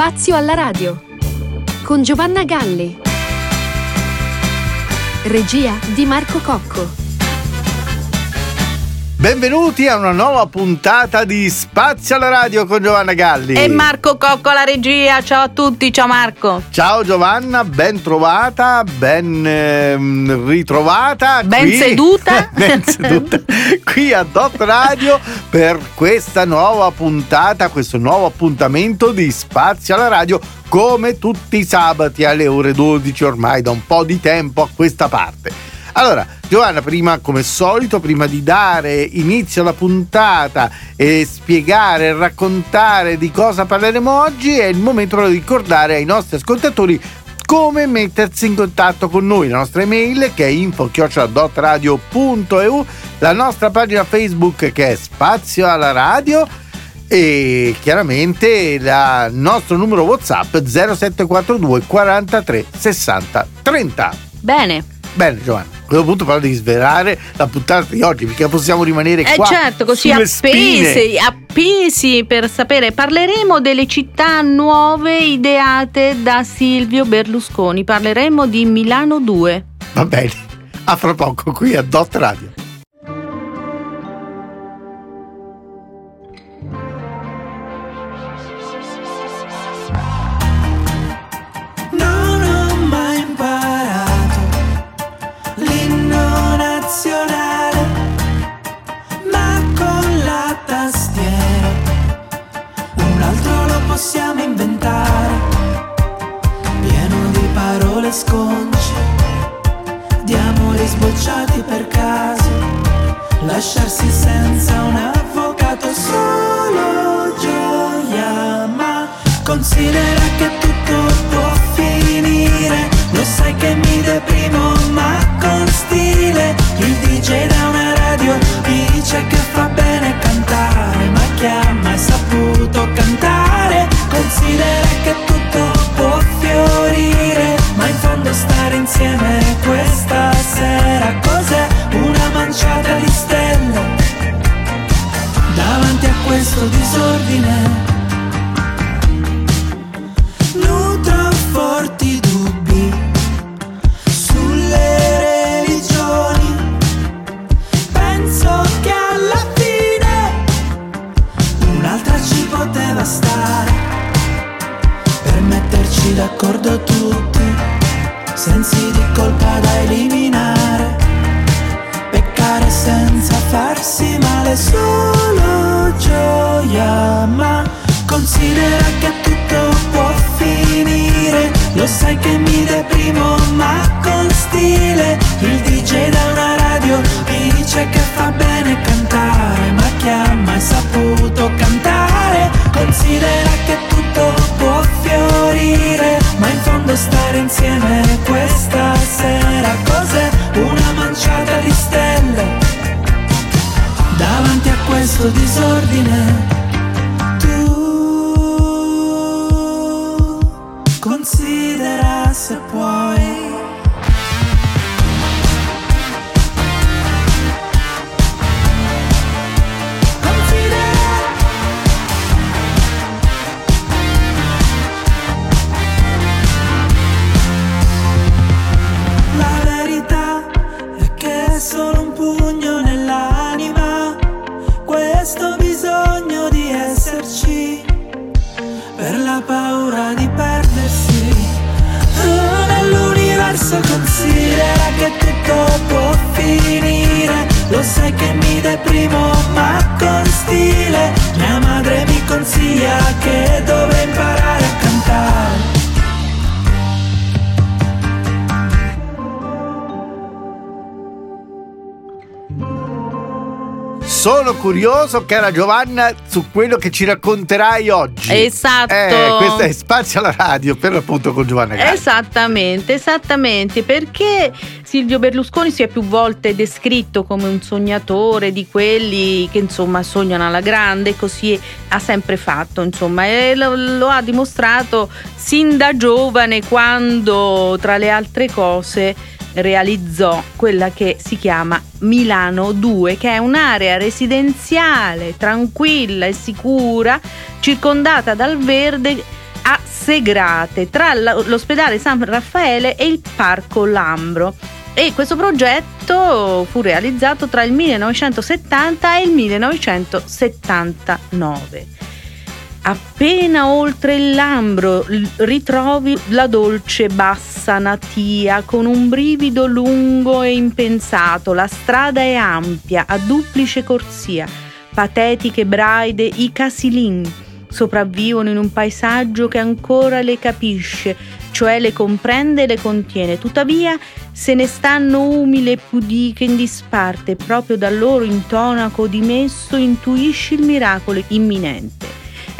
Spazio alla radio con Giovanna Galli. Regia di Marco Cocco. Benvenuti a una nuova puntata di Spazio alla radio con Giovanna Galli. E Marco Cocco alla regia. Ciao a tutti, ciao Marco. Ciao Giovanna, ben trovata, ben ehm, ritrovata. Ben qui, seduta. ben seduta qui a Dot Radio per questa nuova puntata, questo nuovo appuntamento di Spazio alla radio come tutti i sabati alle ore 12 ormai da un po' di tempo a questa parte. Allora, Giovanna, prima come solito, prima di dare inizio alla puntata e spiegare e raccontare di cosa parleremo oggi, è il momento di ricordare ai nostri ascoltatori come mettersi in contatto con noi. La nostra email che è info-dotradio.eu, la nostra pagina Facebook che è Spazio alla Radio e chiaramente il nostro numero WhatsApp 0742 43 60 30. Bene. Bene Giovanna, a questo punto però devi svelare la puntata di oggi perché possiamo rimanere eh qua certo, così appesi, appesi per sapere. Parleremo delle città nuove ideate da Silvio Berlusconi. Parleremo di Milano 2. Va bene, a fra poco qui a Dot Radio. Nell'universo considera che tutto può finire, lo sai che mi deprimo ma con stile. Mia madre mi consiglia che dovrei imparare Sono curioso, cara Giovanna, su quello che ci racconterai oggi. Esatto. Eh, questo è Spazio alla radio, per l'appunto con Giovanna Galli. Esattamente, esattamente, perché Silvio Berlusconi si è più volte descritto come un sognatore di quelli che insomma sognano alla grande, così ha sempre fatto, insomma, e lo, lo ha dimostrato sin da giovane quando tra le altre cose realizzò quella che si chiama Milano 2, che è un'area residenziale tranquilla e sicura, circondata dal verde a Segrate tra l'ospedale San Raffaele e il Parco Lambro e questo progetto fu realizzato tra il 1970 e il 1979. Appena oltre il Lambro ritrovi la dolce bassa natia con un brivido lungo e impensato. La strada è ampia, a duplice corsia, patetiche braide, i casilin sopravvivono in un paesaggio che ancora le capisce, cioè le comprende e le contiene. Tuttavia se ne stanno umili e pudiche in disparte, proprio dal loro intonaco dimesso intuisci il miracolo imminente.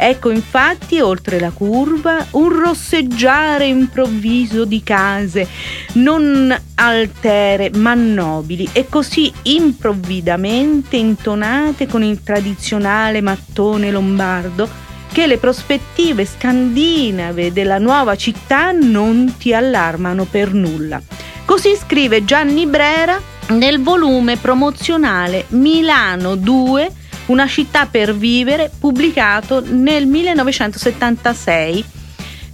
Ecco infatti, oltre la curva, un rosseggiare improvviso di case, non altere ma nobili, e così improvvidamente intonate con il tradizionale mattone lombardo, che le prospettive scandinave della nuova città non ti allarmano per nulla. Così scrive Gianni Brera nel volume promozionale Milano 2 una città per vivere, pubblicato nel 1976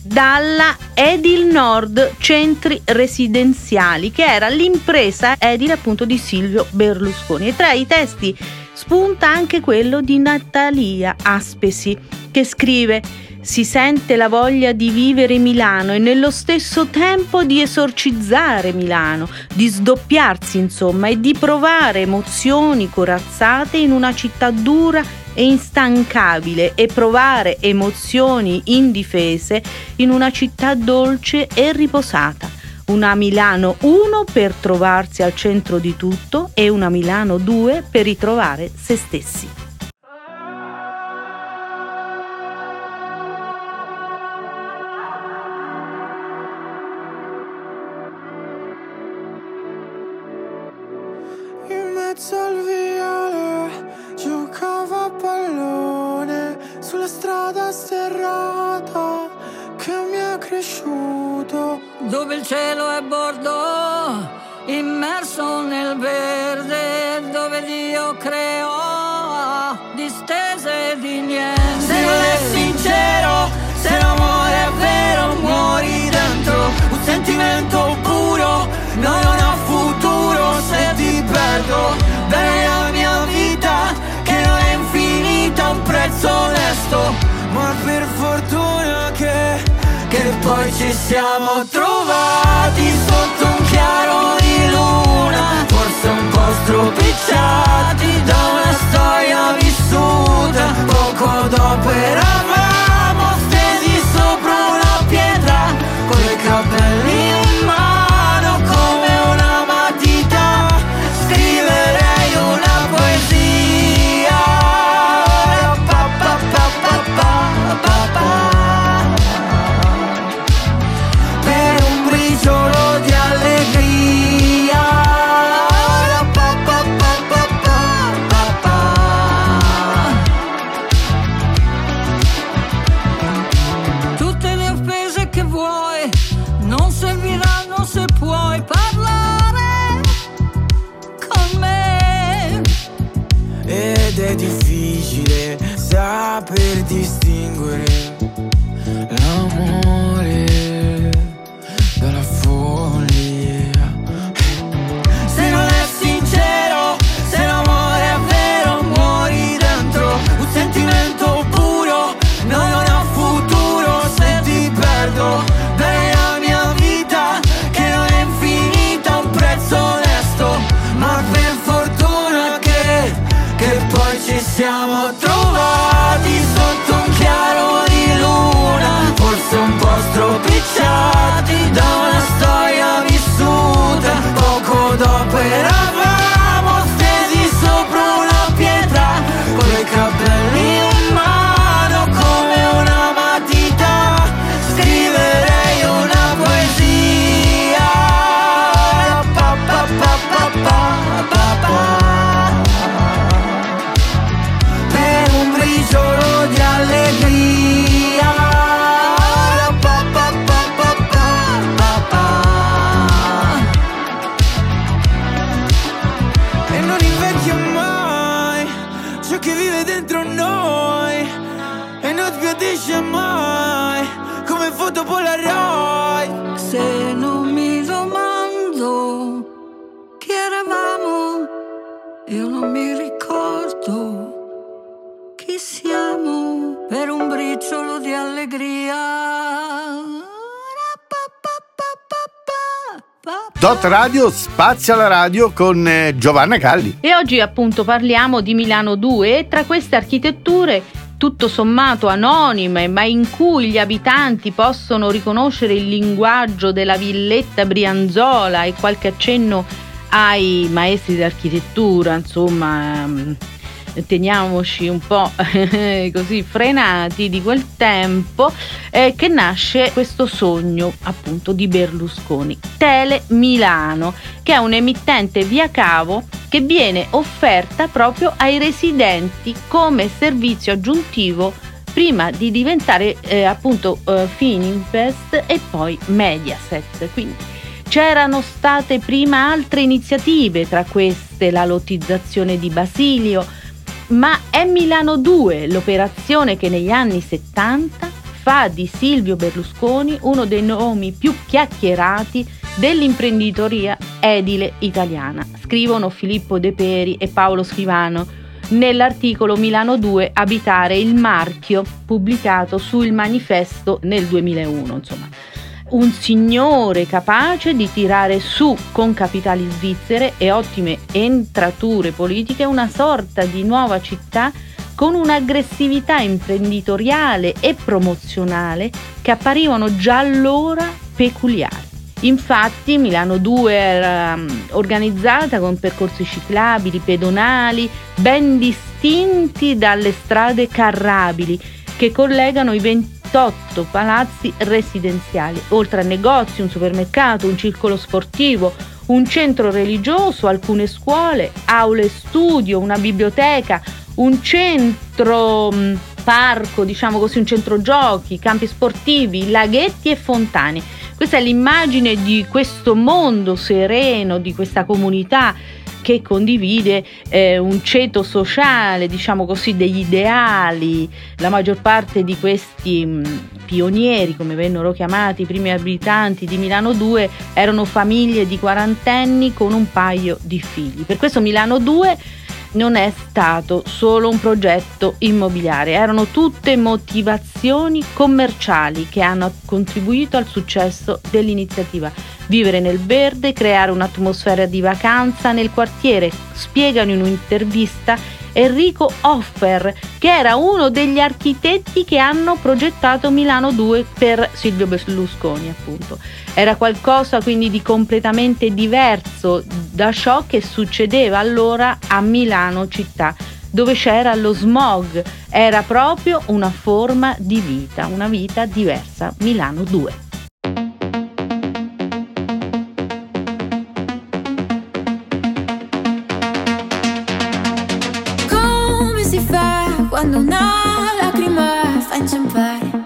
dalla Edil Nord Centri Residenziali, che era l'impresa edile appunto di Silvio Berlusconi. E tra i testi spunta anche quello di Natalia Aspesi, che scrive si sente la voglia di vivere Milano e nello stesso tempo di esorcizzare Milano, di sdoppiarsi insomma e di provare emozioni corazzate in una città dura e instancabile e provare emozioni indifese in una città dolce e riposata. Una Milano 1 per trovarsi al centro di tutto e una Milano 2 per ritrovare se stessi. Dove il cielo è bordo immerso nel verde dove Dio creò distese di niente. Se non è sincero se l'amore è vero muori dentro. Un sentimento puro no non ha futuro se ti perdo. Bene la mia vita che non è infinita, un prezzo onesto, ma per fortuna che, che poi ci siamo trovati sotto un chiaro di luna, forse un po' stropicciati da una storia vissuta, Dot Radio spazia la radio con eh, Giovanna Galli. E oggi appunto parliamo di Milano 2 e tra queste architetture tutto sommato anonime, ma in cui gli abitanti possono riconoscere il linguaggio della villetta Brianzola e qualche accenno ai maestri d'architettura, insomma, ehm, teniamoci un po' così frenati di quel tempo, eh, che nasce questo sogno appunto di Berlusconi, Tele Milano, che è un emittente via cavo che viene offerta proprio ai residenti come servizio aggiuntivo prima di diventare eh, appunto eh, Fininvest e poi Mediaset. Quindi c'erano state prima altre iniziative, tra queste la lottizzazione di Basilio, ma è Milano 2 l'operazione che negli anni 70 fa di Silvio Berlusconi uno dei nomi più chiacchierati dell'imprenditoria edile italiana. Scrivono Filippo De Peri e Paolo Scrivano nell'articolo Milano 2 Abitare il marchio pubblicato su Il Manifesto nel 2001, insomma un signore capace di tirare su con capitali svizzere e ottime entrature politiche una sorta di nuova città con un'aggressività imprenditoriale e promozionale che apparivano già allora peculiari. Infatti Milano 2 era mm, organizzata con percorsi ciclabili, pedonali, ben distinti dalle strade carrabili che collegano i 28 palazzi residenziali, oltre a negozi, un supermercato, un circolo sportivo, un centro religioso, alcune scuole, aule studio, una biblioteca, un centro mh, parco, diciamo così, un centro giochi, campi sportivi, laghetti e fontane. Questa è l'immagine di questo mondo sereno, di questa comunità che condivide eh, un ceto sociale, diciamo così, degli ideali. La maggior parte di questi mh, pionieri, come vennero chiamati, i primi abitanti di Milano 2, erano famiglie di quarantenni con un paio di figli. Per questo Milano 2 non è stato solo un progetto immobiliare, erano tutte motivazioni commerciali che hanno contribuito al successo dell'iniziativa. Vivere nel verde, creare un'atmosfera di vacanza nel quartiere, spiegano in un'intervista Enrico Offer, che era uno degli architetti che hanno progettato Milano 2 per Silvio Berlusconi, appunto. Era qualcosa quindi di completamente diverso da ciò che succedeva allora a Milano città dove c'era lo smog, era proprio una forma di vita, una vita diversa, Milano 2. Quando una lacrima fa inciampare?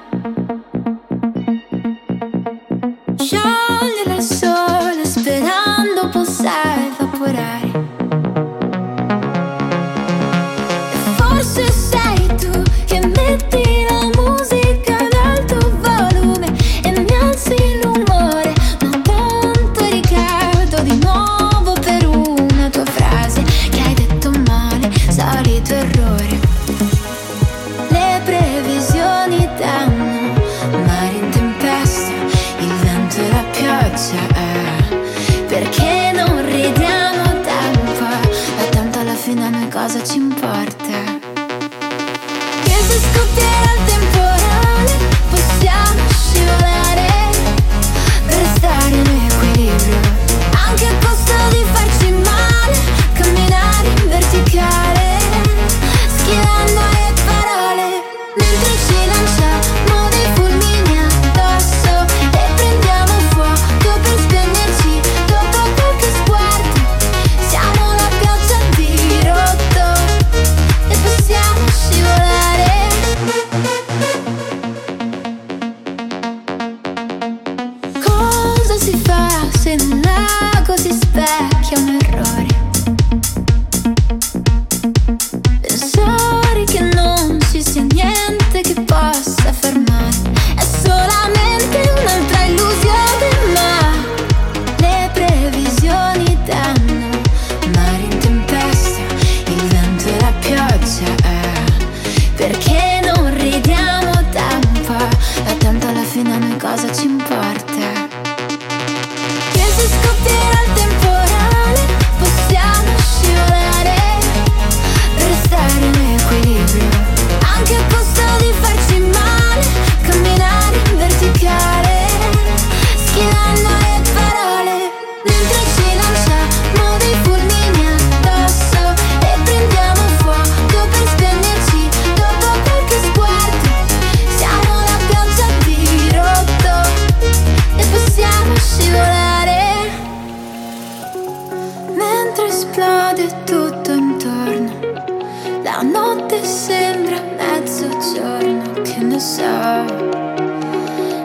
notte sembra mezzogiorno, che ne so.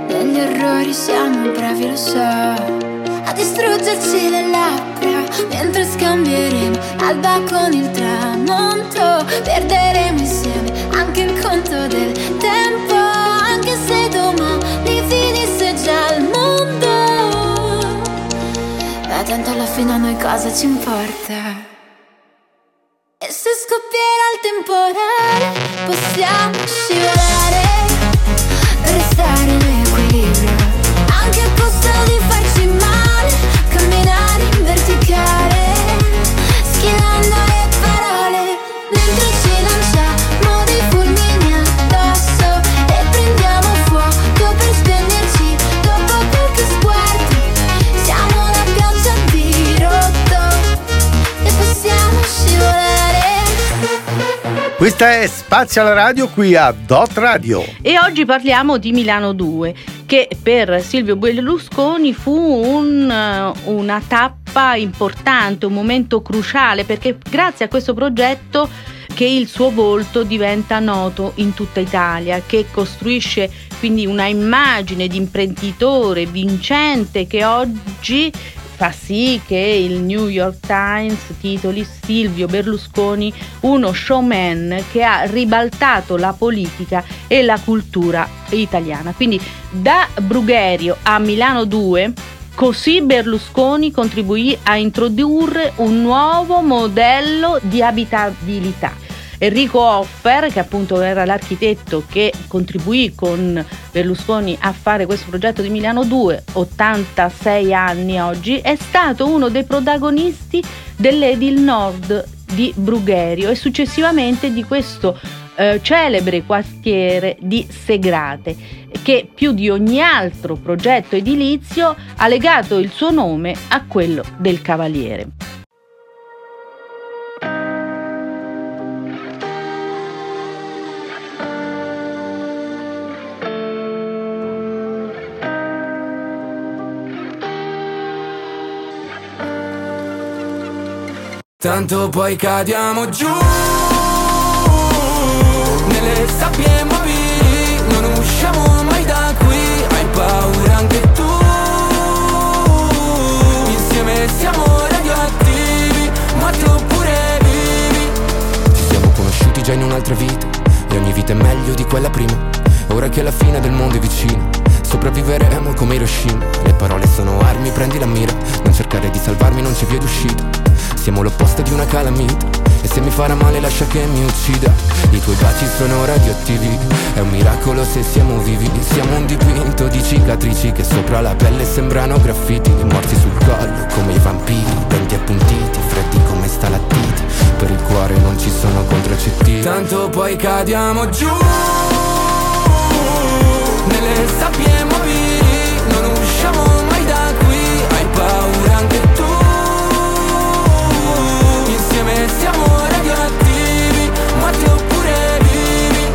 Degli errori siamo bravi, lo so. A distruggerci le labbra mentre scambieremo alba con il tramonto. Perderemo insieme anche il conto del tempo, anche se domani finisse già il mondo. Ma tanto alla fine a noi cosa ci importa? Questa è Spazio alla Radio qui a Dot Radio. E oggi parliamo di Milano 2, che per Silvio Berlusconi fu un, eh, una tappa importante, un momento cruciale, perché grazie a questo progetto che il suo volto diventa noto in tutta Italia, che costruisce quindi una immagine di imprenditore vincente che oggi fa sì che il New York Times titoli Silvio Berlusconi uno showman che ha ribaltato la politica e la cultura italiana. Quindi da Brugherio a Milano 2 Così Berlusconi contribuì a introdurre un nuovo modello di abitabilità. Enrico Hoffer, che appunto era l'architetto che contribuì con Berlusconi a fare questo progetto di Milano 2, 86 anni oggi, è stato uno dei protagonisti dell'Edil Nord di Brugherio e successivamente di questo eh, celebre quartiere di Segrate che più di ogni altro progetto edilizio ha legato il suo nome a quello del Cavaliere. Tanto poi cadiamo giù. Nelle sabbie mobili Non usciamo mai da qui. Hai paura anche tu. Insieme siamo radioattivi Morti oppure vivi. Ci siamo conosciuti già in un'altra vita E ogni vita è meglio di quella prima. Ora che la fine del mondo è vicina Sopravviveremo come Hiroshima Le parole sono armi, prendi la mira. Non cercare di salvarmi, non c'è via d'uscita. Siamo l'opposto di una calamita. E se mi farà male lascia che mi uccida. I tuoi baci sono radioattivi. È un miracolo se siamo vivi. Siamo un dipinto di cicatrici Che sopra la pelle sembrano graffiti. Morti sul collo come i vampiri. Denti appuntiti, freddi come stalattiti. Per il cuore non ci sono contraccettivi Tanto poi cadiamo giù Nelle sabbie mobili Non usciamo mai da qui. Hai paura anche tu? Insieme siamo radioattivi Morti oppure vivi.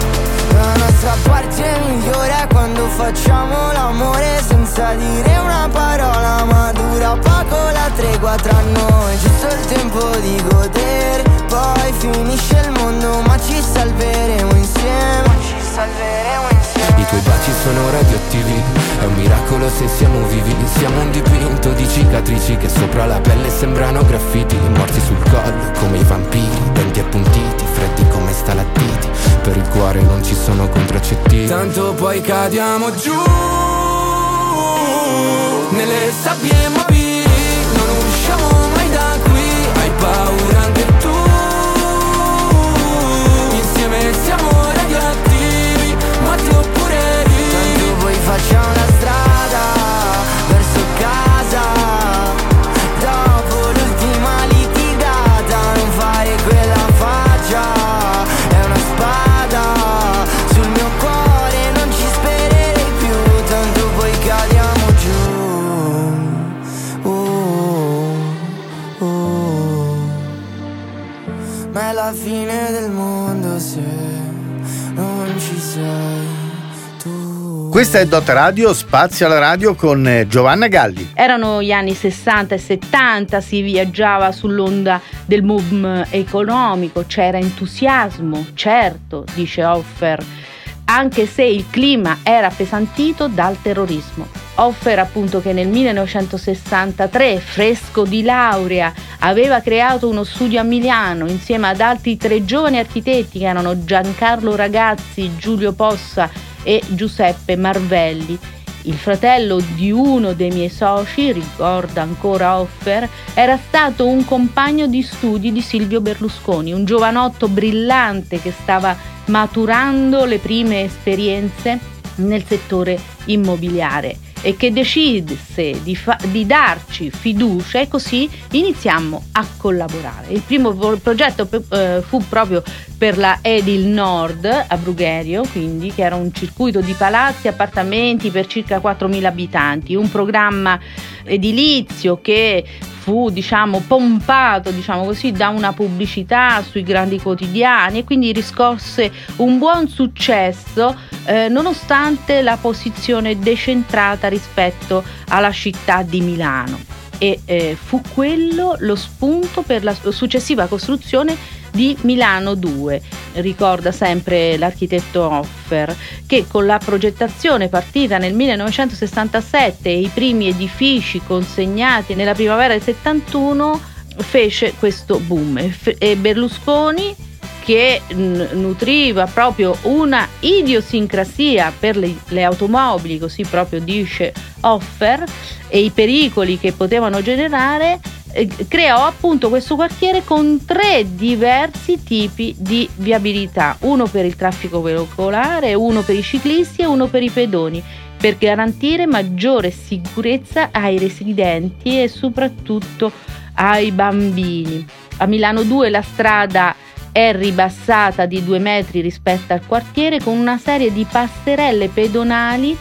La nostra parte migliore è quando facciamo l'amore senza dire una parola ma dura poco la tregua tra noi. Giusto il tempo di godere Poi finisce il mondo ma ci salveremo insieme salveremo insieme. I tuoi baci sono radioattivi È un miracolo se siamo vivi. Siamo un dipinto di cicatrici Che sopra la pelle sembrano graffiti. Morti sul collo come i vampiri Denti appuntiti, freddi come stalattiti. Per il cuore non ci sono contraccettivi Tanto poi cadiamo giù Nelle sabbie mobili Tanto poi facciamo una Questa è Dot Radio, Spazio alla Radio con eh, Giovanna Galli. Erano gli anni 60 e 70, si viaggiava sull'onda del boom economico, c'era entusiasmo, certo, dice Hoffer, anche se il clima era appesantito dal terrorismo. Offer appunto che nel 1963, fresco di laurea, aveva creato uno studio a Milano insieme ad altri tre giovani architetti che erano Giancarlo Ragazzi, Giulio Possa e Giuseppe Marvelli. Il fratello di uno dei miei soci, ricorda ancora Offer, era stato un compagno di studi di Silvio Berlusconi, un giovanotto brillante che stava maturando le prime esperienze nel settore immobiliare e che decise di, fa- di darci fiducia e così iniziammo a collaborare. Il primo pro- progetto eh, fu proprio per la Edil Nord a Brugherio, quindi che era un circuito di palazzi e appartamenti per circa 4.000 abitanti, un programma edilizio che fu diciamo pompato diciamo così da una pubblicità sui grandi quotidiani e quindi riscosse un buon successo eh, nonostante la posizione decentrata rispetto alla città di Milano. E eh, fu quello lo spunto per la successiva costruzione di Milano 2. Ricorda sempre l'architetto Hoffer che con la progettazione partita nel 1967 e i primi edifici consegnati nella primavera del 71 fece questo boom e Berlusconi che nutriva proprio una idiosincrasia per le, le, automobili, così proprio dice Offer, e i pericoli che potevano generare, eh, creò appunto questo quartiere con tre diversi tipi di viabilità, uno per il traffico veicolare, uno per i ciclisti e uno per i pedoni, per garantire maggiore sicurezza ai residenti e soprattutto ai bambini. A Milano 2 la strada è ribassata di due metri rispetto al quartiere con una serie di passerelle pedonali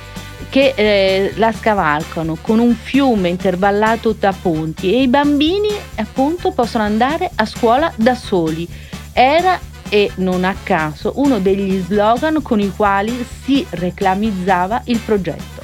che eh, la scavalcano con un fiume intervallato da ponti e i bambini appunto possono andare a scuola da soli. Era e non a caso uno degli slogan con i quali si reclamizzava il progetto.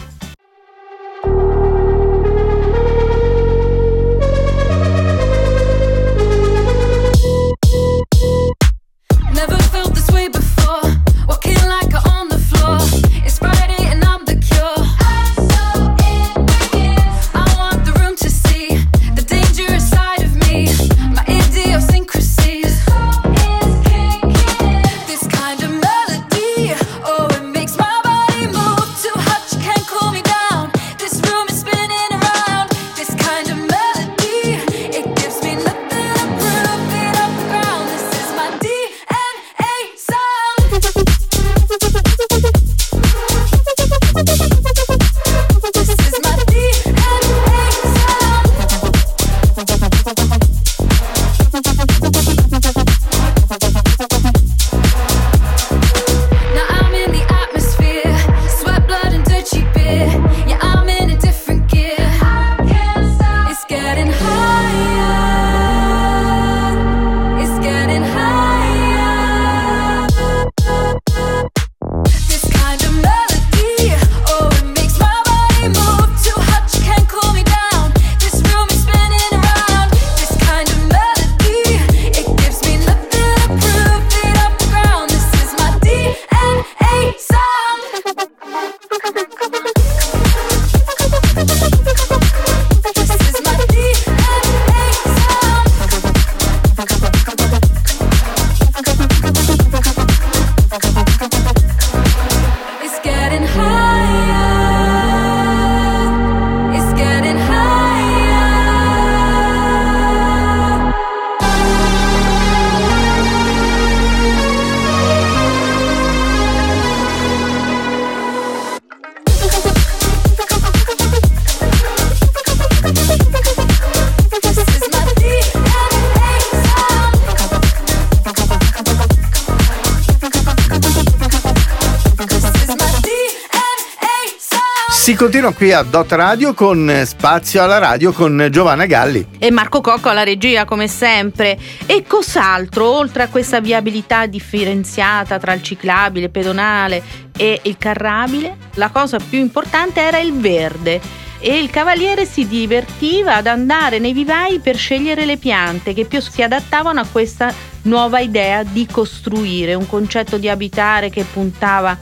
Continua qui a Dot Radio con Spazio alla radio con Giovanna Galli. E Marco Cocco alla regia come sempre. E cos'altro, oltre a questa viabilità differenziata tra il ciclabile, pedonale e il carrabile, la cosa più importante era il verde e il cavaliere si divertiva ad andare nei vivai per scegliere le piante che più si adattavano a questa nuova idea di costruire, un concetto di abitare che puntava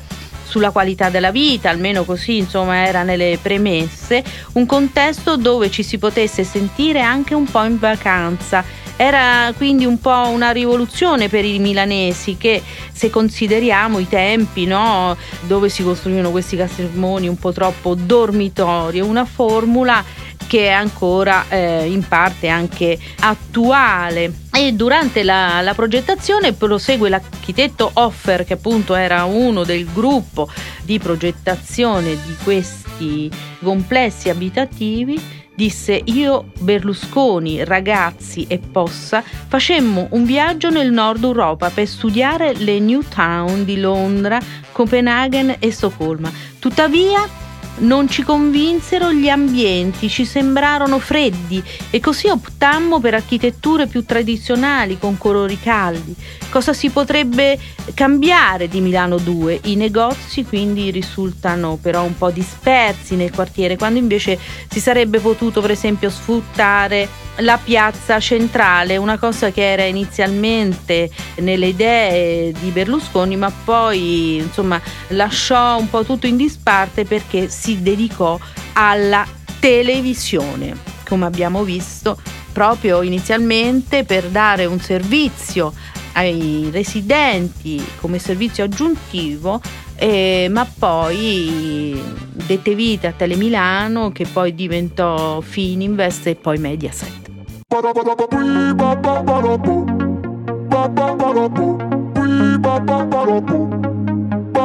sulla qualità della vita, almeno così insomma era nelle premesse, un contesto dove ci si potesse sentire anche un po' in vacanza. Era quindi un po' una rivoluzione per i milanesi che se consideriamo i tempi no, dove si costruivano questi casermoni un po' troppo dormitorio, una formula che è ancora eh, in parte anche attuale. E durante la, la, progettazione prosegue l'architetto Offer, che appunto era uno del gruppo di progettazione di questi complessi abitativi, disse io, Berlusconi, ragazzi e Possa facemmo un viaggio nel nord Europa per studiare le new town di Londra, Copenaghen e Stoccolma. Tuttavia non ci convinsero gli ambienti, ci sembrarono freddi e così optammo per architetture più tradizionali con colori caldi. Cosa si potrebbe cambiare di Milano 2? I negozi quindi risultano però un po' dispersi nel quartiere, quando invece si sarebbe potuto per esempio sfruttare la piazza centrale, una cosa che era inizialmente nelle idee di Berlusconi, ma poi insomma lasciò un po' tutto in disparte perché dedicò alla televisione, come abbiamo visto, proprio inizialmente per dare un servizio ai residenti come servizio aggiuntivo, eh, ma poi dette vita a Telemilano che poi diventò Fininvest e poi Mediaset.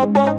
Bye.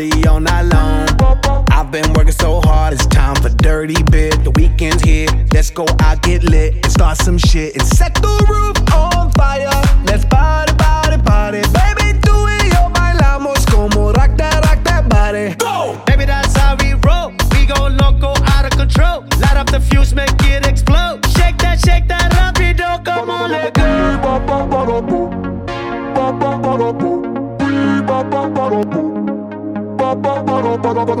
Party all night long. I've been working so hard, it's time for dirty bit. The weekend's here. Let's go out, get lit, and start some shit and set the roof on fire. Let's party, party, party. Baby, tú y yo bailamos como rock that, rock that body. Go. Baby, that's how we roll. We go loco, out of control. Light up the fuse, make it explode. Shake that, shake that rapido. Come Ba ba ba ba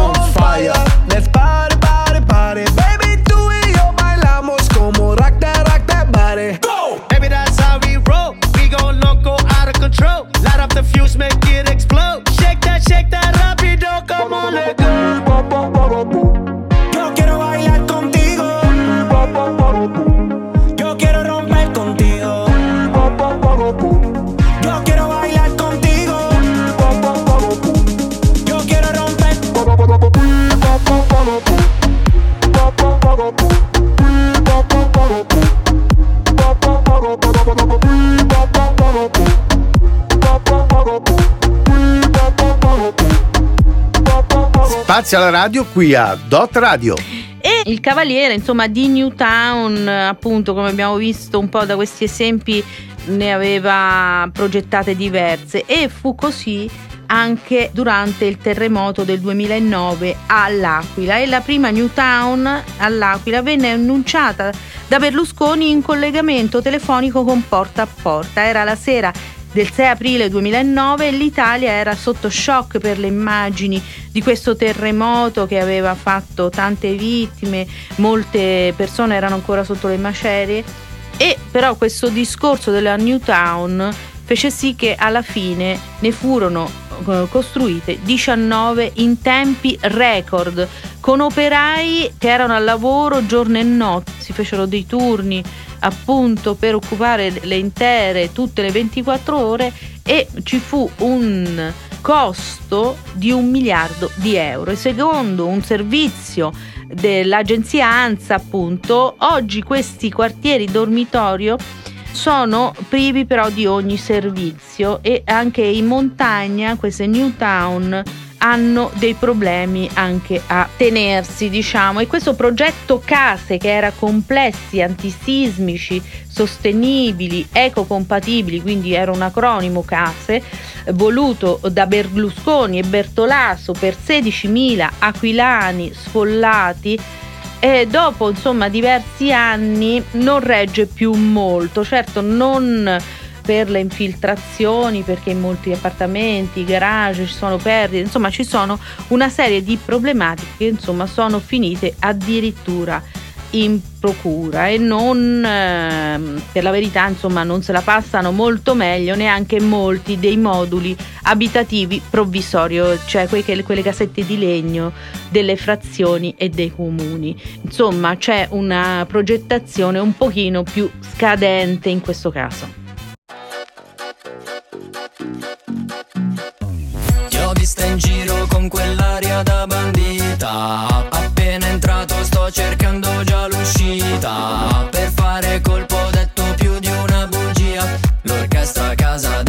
Spazio alla radio qui a Dot Radio. E il cavaliere, insomma, di Newtown, appunto, come abbiamo visto un po' da questi esempi, ne aveva progettate diverse e fu così anche durante il terremoto del 2009 all'Aquila e la prima Newtown all'Aquila venne annunciata da Berlusconi in collegamento telefonico con porta a porta. Era la sera del 6 aprile 2009 e l'Italia era sotto shock per le immagini di questo terremoto che aveva fatto tante vittime, molte persone erano ancora sotto le macerie e però questo discorso della Newtown fece sì che alla fine ne furono eh, costruite 19 in tempi record con operai che erano al lavoro giorno e notte, si fecero dei turni appunto per occupare le intere tutte le 24 ore e ci fu un costo di un miliardo di euro. E secondo un servizio dell'agenzia ANSA appunto oggi questi quartieri dormitorio sono privi però di ogni servizio e anche in montagna queste new town hanno dei problemi anche a tenersi, diciamo. E questo progetto case che era complessi, antisismici, sostenibili, ecocompatibili, quindi era un acronimo case, voluto da Berlusconi e Bertolaso per 16.000 aquilani sfollati e dopo insomma diversi anni non regge più molto, certo non per le infiltrazioni, perché in molti appartamenti, garage ci sono perdite, insomma ci sono una serie di problematiche che insomma sono finite addirittura in procura e non eh, per la verità insomma non se la passano molto meglio neanche molti dei moduli abitativi provvisorio cioè quelle, quelle casette di legno delle frazioni e dei comuni. Insomma c'è una progettazione un pochino più scadente in questo caso con quell'aria da bandita. Appena entrato sto cercando già l'uscita. Per fare colpo ho detto più di una bugia. L'orchestra a casa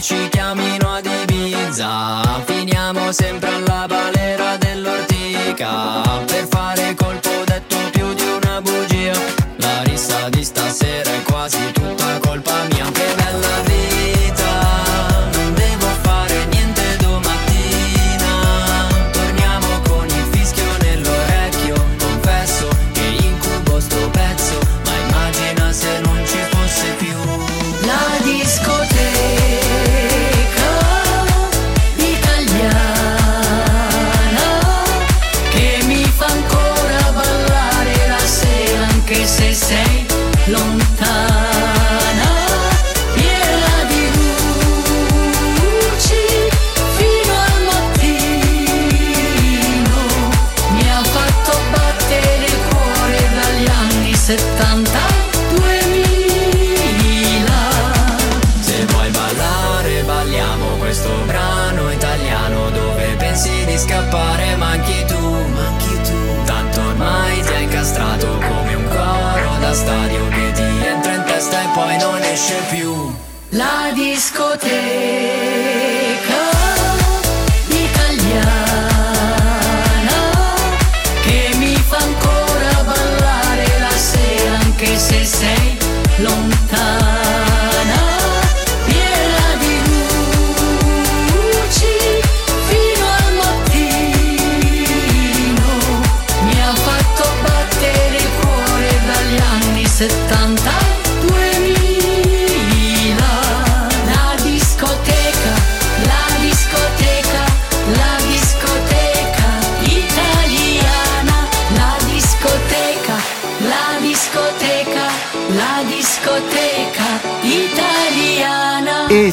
ci chiamino ad Ibiza. Finiamo sempre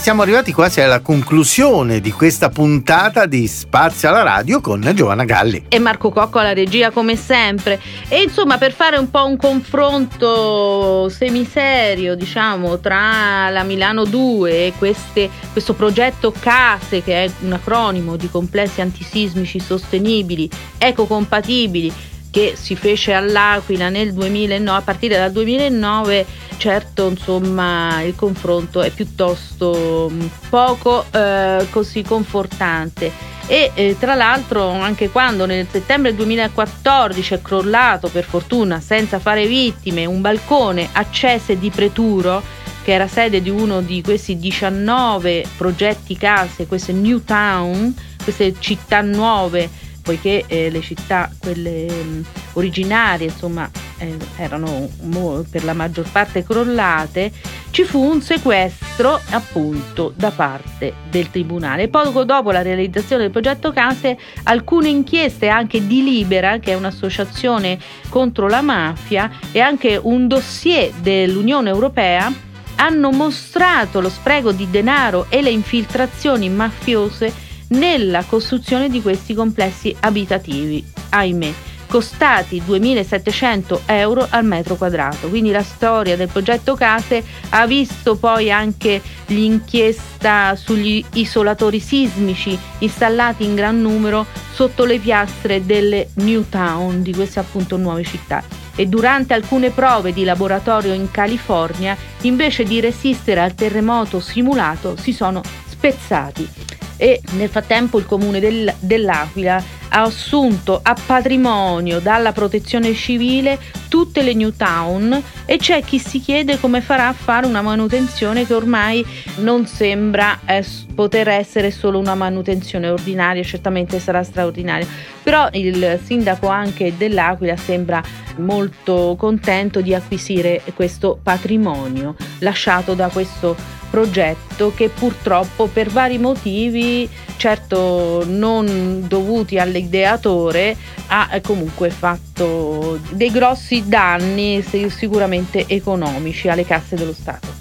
siamo arrivati quasi alla conclusione di questa puntata di Spazio alla radio con Giovanna Galli. E Marco Cocco alla regia come sempre. E insomma per fare un po' un confronto semiserio diciamo tra la Milano 2 e queste- questo progetto CASE che è un acronimo di complessi antisismici sostenibili, ecocompatibili che si fece all'Aquila nel 2009, a partire dal 2009, certo insomma il confronto è piuttosto mh, poco eh, così confortante. E eh, tra l'altro anche quando nel settembre 2014 è crollato per fortuna senza fare vittime un balcone a Cese di Preturo che era sede di uno di questi 19 progetti case, queste New Town, queste città nuove poiché eh, le città, quelle mh, originarie, insomma, eh, erano mo- per la maggior parte crollate, ci fu un sequestro appunto da parte del tribunale. Poco dopo la realizzazione del progetto Case, alcune inchieste anche di Libera, che è un'associazione contro la mafia, e anche un dossier dell'Unione Europea hanno mostrato lo spreco di denaro e le infiltrazioni mafiose nella costruzione di questi complessi abitativi, ahimè, costati 2.700 euro al metro quadrato. Quindi la storia del progetto Case ha visto poi anche l'inchiesta sugli isolatori sismici installati in gran numero sotto le piastre delle New Town, di queste appunto nuove città. E durante alcune prove di laboratorio in California, invece di resistere al terremoto simulato, si sono spezzati e nel frattempo il comune del- dell'Aquila ha assunto a patrimonio dalla protezione civile tutte le new town e c'è chi si chiede come farà a fare una manutenzione che ormai non sembra eh, poter essere solo una manutenzione ordinaria, certamente sarà straordinaria, però il sindaco anche dell'Aquila sembra molto contento di acquisire questo patrimonio lasciato da questo progetto che purtroppo per vari motivi, certo non dovuti all'ideatore, ha eh, comunque fatto dei grossi danni si- sicuramente economici alle casse dello Stato.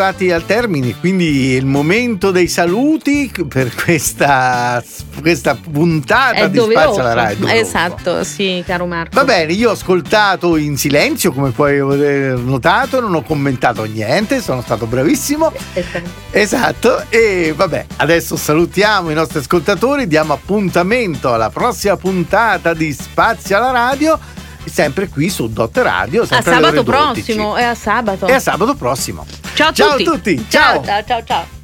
Arrivati al termine, quindi è il momento dei saluti per questa, questa puntata È di doveroso. Spazio alla Radio. Esatto, sì, caro Marco. Va bene, io ho ascoltato in silenzio, come puoi aver notato, non ho commentato niente, sono stato bravissimo. Esatto, e vabbè, adesso salutiamo i nostri ascoltatori, diamo appuntamento alla prossima puntata di Spazio alla Radio, sempre qui su Dot Radio. A sabato ore 12. prossimo, è a sabato. E a sabato prossimo. Ciao a Ciao a tutti. tutti, ciao. ciao, ciao. ciao.